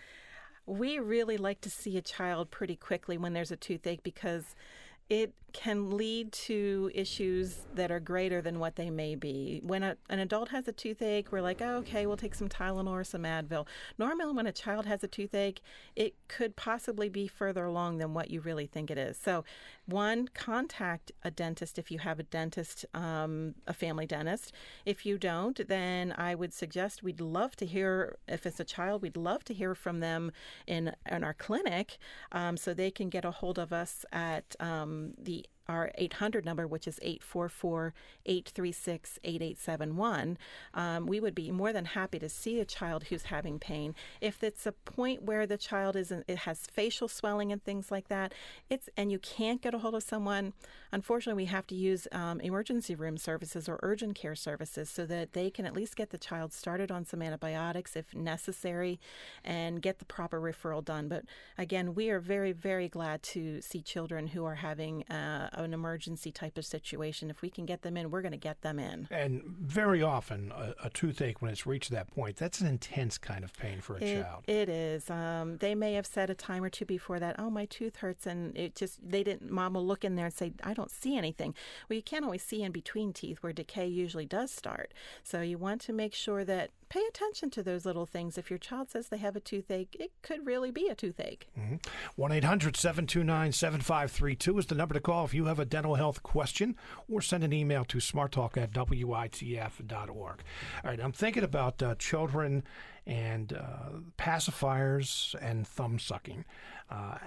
We really like to see a child pretty quickly when there's a toothache because it can lead to issues that are greater than what they may be. When a, an adult has a toothache, we're like, oh, okay, we'll take some Tylenol or some Advil. Normally, when a child has a toothache, it could possibly be further along than what you really think it is. So, one, contact a dentist if you have a dentist, um, a family dentist. If you don't, then I would suggest we'd love to hear, if it's a child, we'd love to hear from them in, in our clinic um, so they can get a hold of us at um, the our 800 number, which is 844 836 8871, um, we would be more than happy to see a child who's having pain. If it's a point where the child is it has facial swelling and things like that, it's and you can't get a hold of someone, unfortunately, we have to use um, emergency room services or urgent care services so that they can at least get the child started on some antibiotics if necessary and get the proper referral done. But again, we are very, very glad to see children who are having uh, an emergency type of situation. If we can get them in, we're going to get them in. And very often, a, a, toothache, when it's reached that point, that's an intense kind of pain for a it, child. It is. Um, they may have said a time or two before that, oh, my tooth hurts. And it just, they didn't, mom will look in there and say, I don't see anything. Well, you can't always see in between teeth where decay usually does start. So you want to make sure that pay attention to those little things. If your child says they have a toothache, it could really be a toothache. Mm-hmm. 1 800 729 7532 is the number to call if you have a dental health question or send an email to smarttalk at witf.org. All right, I'm thinking about uh, children and uh, pacifiers and thumb sucking. Uh,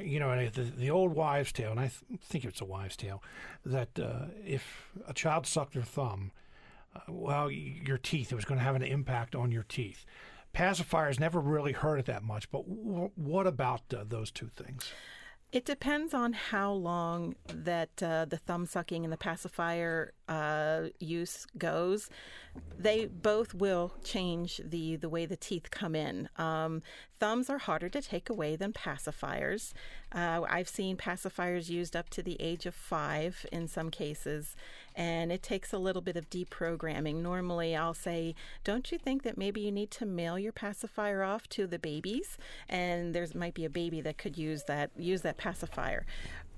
you know, the, the, old wives' tale, and I th- think it's a wives' tale, that uh, if a child sucked their thumb, uh, well, your teeth. It was going to have an impact on your teeth. Pacifiers never really hurt it that much, but w- what about uh, those two things? It depends on how long that uh, the thumb sucking and the pacifier uh, use goes. They both will change the, the way the teeth come in. Um, thumbs are harder to take away than pacifiers. Uh, I've seen pacifiers used up to the age of five in some cases, and it takes a little bit of deprogramming. Normally, I'll say, Don't you think that maybe you need to mail your pacifier off to the babies? And there might be a baby that could use that use that pacifier.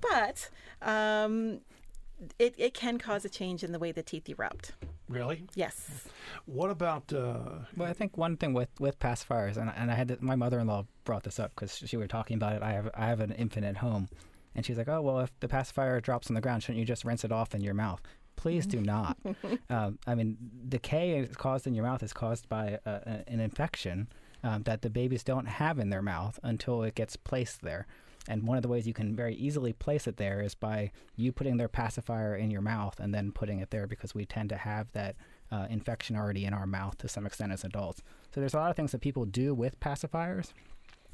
But um, it, it can cause a change in the way the teeth erupt. Really? Yes. What about? Uh, well, I think one thing with, with pacifiers, and, and I had to, my mother in law brought this up because she were talking about it. I have I have an infant at home, and she's like, "Oh well, if the pacifier drops on the ground, shouldn't you just rinse it off in your mouth?" Please do not. (laughs) um, I mean, decay is caused in your mouth is caused by a, a, an infection um, that the babies don't have in their mouth until it gets placed there. And one of the ways you can very easily place it there is by you putting their pacifier in your mouth and then putting it there because we tend to have that uh, infection already in our mouth to some extent as adults. So there's a lot of things that people do with pacifiers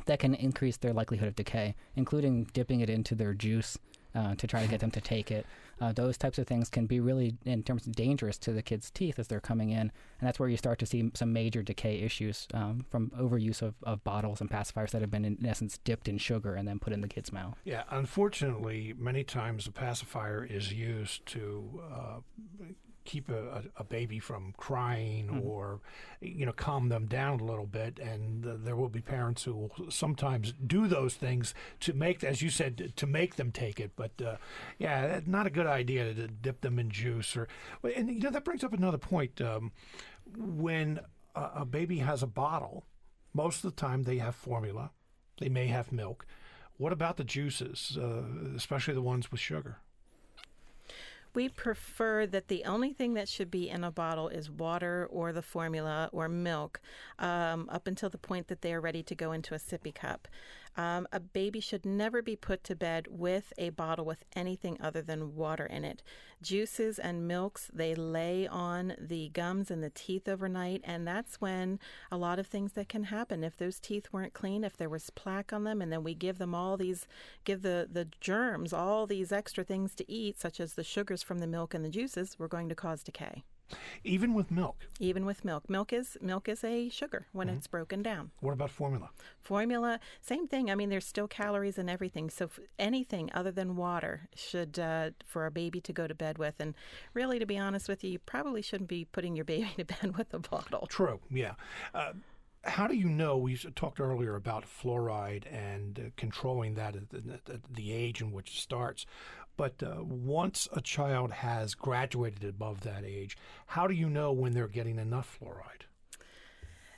that can increase their likelihood of decay, including dipping it into their juice uh, to try to get them to take it. Uh, those types of things can be really, in terms of dangerous to the kids' teeth as they're coming in, and that's where you start to see some major decay issues um, from overuse of, of bottles and pacifiers that have been, in essence, dipped in sugar and then put in the kid's mouth. Yeah, unfortunately, many times a pacifier is used to uh, keep a, a, baby from crying mm-hmm. or you know calm them down a little bit. And uh, there will be parents who will sometimes do those things to make as you said to make them take it. But uh, yeah not a good idea to dip them in juice or and you know that brings up another point. Um, when a, a baby has a bottle most of the time they have formula. They may have milk. What about the juices uh, especially the ones with sugar we prefer that the only thing that should be in a bottle is water or the formula or milk um, up until the point that they are ready to go into a sippy cup. Um, a baby should never be put to bed with a bottle with anything other than water in it. Juices and milks, they lay on the gums and the teeth overnight, and that's when a lot of things that can happen. If those teeth weren't clean, if there was plaque on them, and then we give them all these, give the, the germs all these extra things to eat, such as the sugars from the milk and the juices, we're going to cause decay. Even with milk. Even with milk. Milk is milk is a sugar when mm-hmm. it's broken down. What about formula? Formula, same thing. I mean, there's still calories and everything. So anything other than water should uh, for a baby to go to bed with. And really, to be honest with you, you probably shouldn't be putting your baby (laughs) to bed with a bottle. True. Yeah. Uh, how do you know? We talked earlier about fluoride and uh, controlling that at the, at the, age in which it starts. But uh, once a child has graduated above that age, how do you know when they're getting enough fluoride?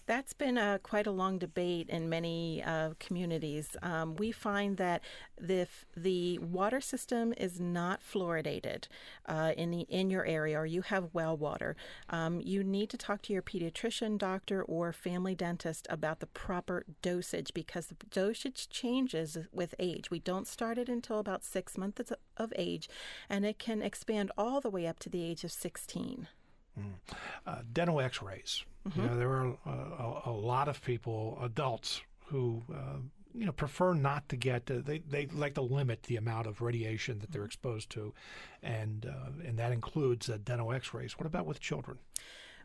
That's been a, quite a long debate in many uh, communities. Um, we find that if the water system is not fluoridated uh, in the in your area, or you have well water, um, you need to talk to your pediatrician, doctor, or family dentist about the proper dosage because the dosage changes with age. We don't start it until about six months of age, and it can expand all the way up to the age of 16. Mm. Uh, dental X-rays. Mm-hmm. You know, there are a, a, lot of people, adults, who uh, you know prefer not to get. Uh, they they like to limit the amount of radiation that they're mm-hmm. exposed to, and uh, and that includes uh, dental X-rays. What about with children?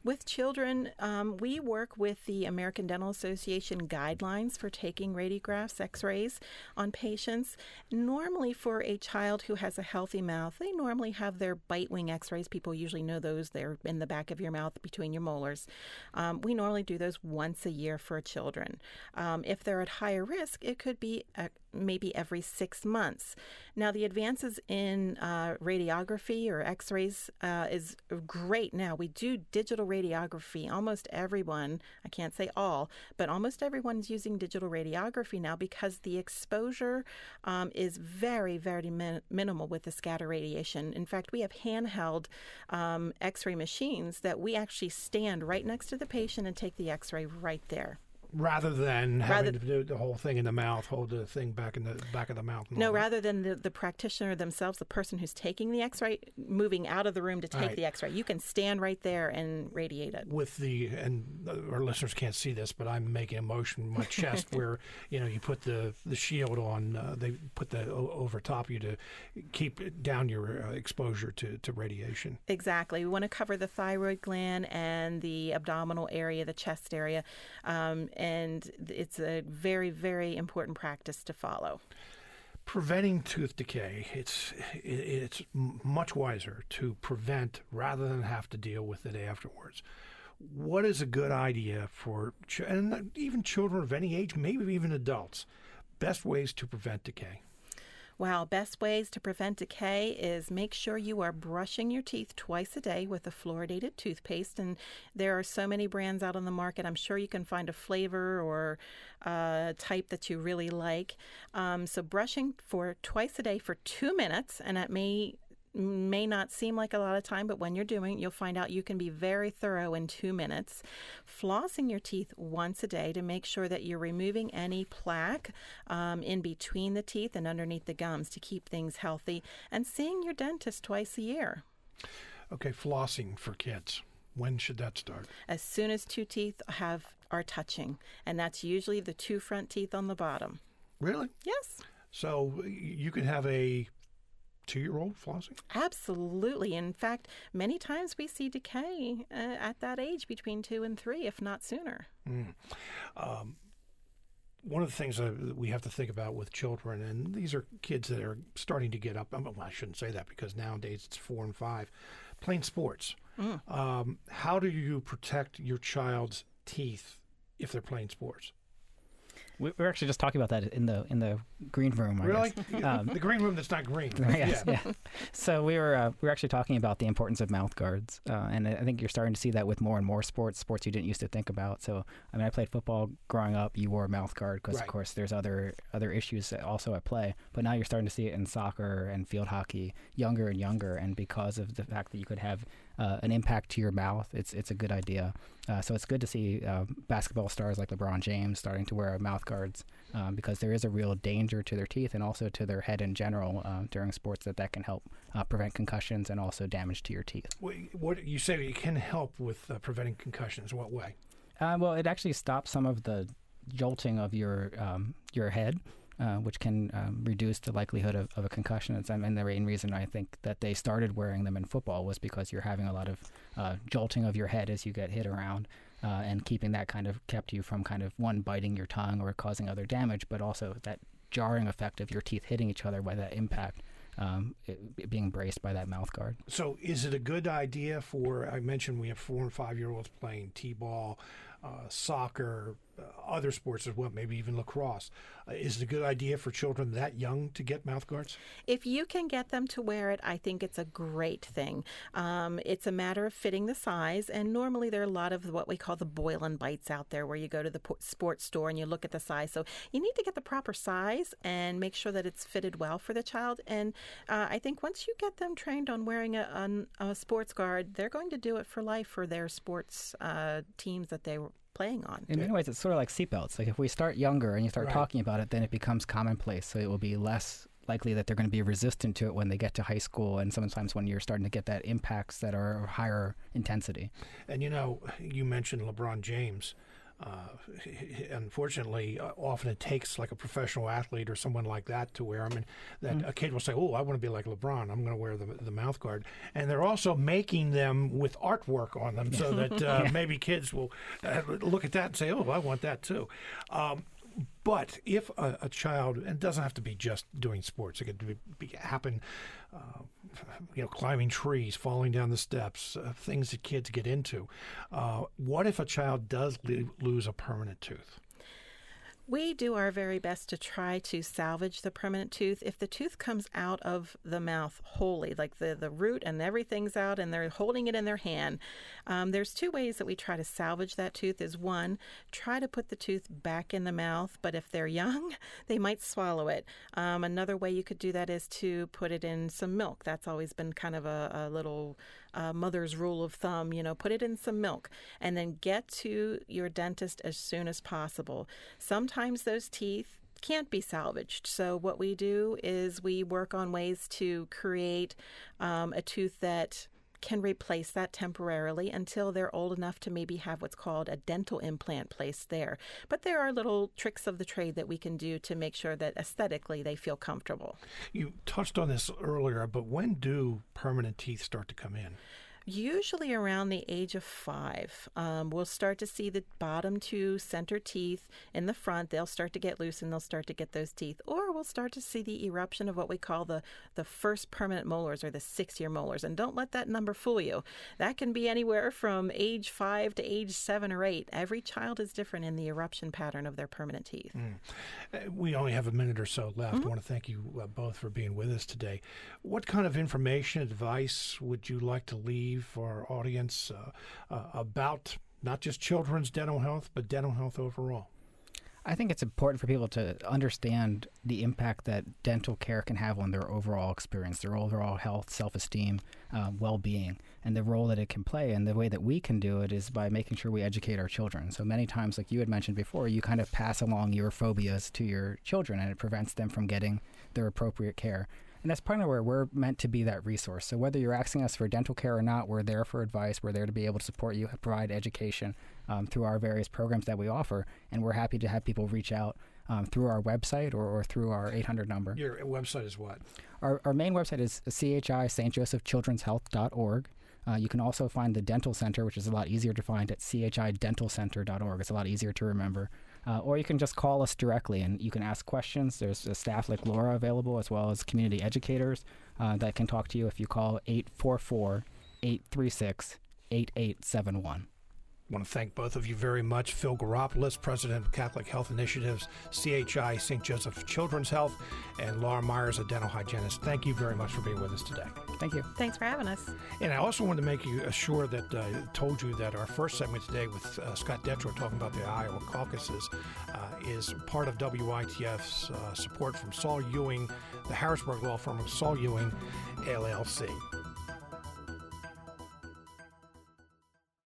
With children, um, we work with the American Dental Association guidelines for taking radiographs, x rays on patients. Normally, for a child who has a healthy mouth, they normally have their bite wing x rays. People usually know those, they're in the back of your mouth between your molars. Um, we normally do those once a year for children. Um, if they're at higher risk, it could be a, maybe every six months. Now, the advances in uh, radiography or x rays uh, is great now. We do digital radiography. Almost everyone, I can't say all, but almost everyone's using digital radiography now because the exposure um, is very, very min- minimal with the scatter radiation. In fact, we have handheld um, x ray machines that we actually stand right next to the patient and take the x ray right there. Rather than Rather- having to do the whole thing in the mouth, hold the thing back in the back of the mouth. No, rather than the, the practitioner themselves, the person who's taking the x ray, moving out of the room to take Right. the x ray. You can stand right there and radiate it. with the and our listeners can't see this, but I'm making a motion in my chest (laughs) where you know you put the the shield on. Uh, they put the o- over top you to keep down your uh, exposure to to radiation. Exactly. We want to cover the thyroid gland and the abdominal area, the chest area. Um, and it's a very, very important practice to follow. Preventing tooth decay it's it's much wiser to prevent rather than have to deal with it afterwards. What is a good idea for and even children of any age, maybe even adults? Best ways to prevent decay. Wow, best ways to prevent decay is make sure you are brushing your teeth twice a day with a fluoridated toothpaste. And there are so many brands out on the market. I'm sure you can find a flavor or uh, type that you really like. Um, so brushing for twice a day for two minutes, and that may may not seem like a lot of time, but when you're doing you'll find out you can be very thorough in two minutes. Flossing your teeth once a day to make sure that you're removing any plaque um, in between the teeth and underneath the gums to keep things healthy, and seeing your dentist twice a year. Okay, flossing for kids. When should that start? As soon as two teeth have are touching, and that's usually the two front teeth on the bottom. Really? Yes. So you could have a two-year-old flossing. Absolutely. In fact, many times we see decay uh, at that age between two and three, if not sooner. One of the things that we have to think about with children, and these are kids that are starting to get up. I, mean, I shouldn't say that because nowadays it's four and five, playing sports. Um, how do you protect your child's teeth if they're playing sports? We we were actually just talking about that in the in the green room. I Really? Um, the green room that's not green. (laughs) yes, yeah. So we were uh, we were actually talking about the importance of mouth guards, uh, and I think you're starting to see that with more and more sports, sports you didn't used to think about. So I mean, I played football growing up. You wore a mouth guard because, Right. of course, there's other other issues also at play. But now you're starting to see it in soccer and field hockey, younger and younger, and because of the fact that you could have uh, an impact to your mouth, it's it's a good idea. Uh, so it's good to see uh, basketball stars like LeBron James starting to wear mouth guards um, because there is a real danger to their teeth and also to their head in general uh, during sports that that can help uh, prevent concussions and also damage to your teeth. What, what you say it can help with uh, preventing concussions? What way? Uh, well, it actually stops some of the jolting of your um, your head, uh, which can um, reduce the likelihood of, of a concussion. Mean, the main reason I think that they started wearing them in football was because you're having a lot of uh, jolting of your head as you get hit around. Uh, and keeping that kind of kept you from kind of one biting your tongue or causing other damage, but also that jarring effect of your teeth hitting each other by that impact, um, it, being braced by that mouth guard. So, is it a good idea for? I mentioned we have four and five year olds playing t-ball, uh, soccer, other sports as well, maybe even lacrosse. Uh, is it a good idea for children that young to get mouth guards? If you can get them to wear it, I think it's a great thing. Um, it's a matter of fitting the size, and normally there are a lot of what we call the boil and bites out there, where you go to the po- sports store and you look at the size. So you need to get the proper size and make sure that it's fitted well for the child. And uh, I think once you get them trained on wearing a, a sports guard, they're going to do it for life for their sports uh, teams that they playing on. In many ways, it's sort of like seatbelts. Like if we start younger and you start Right. talking about it, then it becomes commonplace. So it will be less likely that they're going to be resistant to it when they get to high school, and sometimes when you're starting to get that impacts that are higher intensity. And you know, you mentioned LeBron James. Uh, unfortunately, uh, often it takes like a professional athlete or someone like that to wear them, and that a kid will say, "Oh, I want to be like LeBron. I'm going to wear the the mouth guard." And they're also making them with artwork on them, so (laughs) that uh, maybe kids will uh, look at that and say, "Oh, I want that too." Um, but if a, a child, and it doesn't have to be just doing sports, it could be, be, happen, uh, you know, climbing trees, falling down the steps, uh, things that kids get into. Uh, what if a child does lo- lose a permanent tooth? We do our very best to try to salvage the permanent tooth. If the tooth comes out of the mouth wholly, like the, the root and everything's out, and they're holding it in their hand, um, there's two ways that we try to salvage that tooth. Is one, try to put the tooth back in the mouth, but if they're young, (laughs) they might swallow it. Um, another way you could do that is to put it in some milk. That's always been kind of a, a little uh, mother's rule of thumb. You know, put it in some milk and then get to your dentist as soon as possible. Sometimes those teeth can't be salvaged. So, what we do is we work on ways to create um, a tooth that can replace that temporarily until they're old enough to maybe have what's called a dental implant placed there. But there are little tricks of the trade that we can do to make sure that aesthetically they feel comfortable. You touched on this earlier, but when do permanent teeth start to come in? Usually around the age of five, um, we'll start to see the bottom two center teeth in the front. They'll start to get loose and they'll start to get those teeth. Or we'll start to see the eruption of what we call the, the first permanent molars or the six year molars. And don't let that number fool you. That can be anywhere from age five to age seven or eight. Every child is different in the eruption pattern of their permanent teeth. Mm. Uh, we only have a minute or so left. Mm-hmm. I want to thank you uh, both for being with us today. What kind of information, advice would you like to leave? For our audience uh, uh, about not just children's dental health, but dental health overall? I think it's important for people to understand the impact that dental care can have on their overall experience, their overall health, self esteem, uh, well being, and the role that it can play. And the way that we can do it is by making sure we educate our children. So many times, like you had mentioned before, you kind of pass along your phobias to your children and it prevents them from getting their appropriate care. And that's part of where we're meant to be that resource. So whether you're asking us for dental care or not, we're there for advice. We're there to be able to support you, provide education um, through our various programs that we offer. And we're happy to have people reach out um, through our website or, or, through our 800 number. Your website is what? Our, our main website is chi St. Joseph Children's Health.org. Uh, you can also find the dental center, which is a lot easier to find at chidentalcenter.org. It's a lot easier to remember. Uh, or you can just call us directly and you can ask questions. There's a staff like Laura available, as well as community educators uh, that can talk to you if you call 844 836 8871. I want to thank both of you very much. Phil Goropoulos, President of Catholic Health Initiatives, CHI St. Joseph Children's Health, and Laura Myers, a dental hygienist. Thank you very much for being with us today. Thank you. Thanks for having us. And I also wanted to make you sure that I uh, told you that our first segment today with uh, Scott Detrow talking about the Iowa caucuses uh, is part of WITF's uh, support from Saul Ewing, the Harrisburg law firm of Saul Ewing, LLC.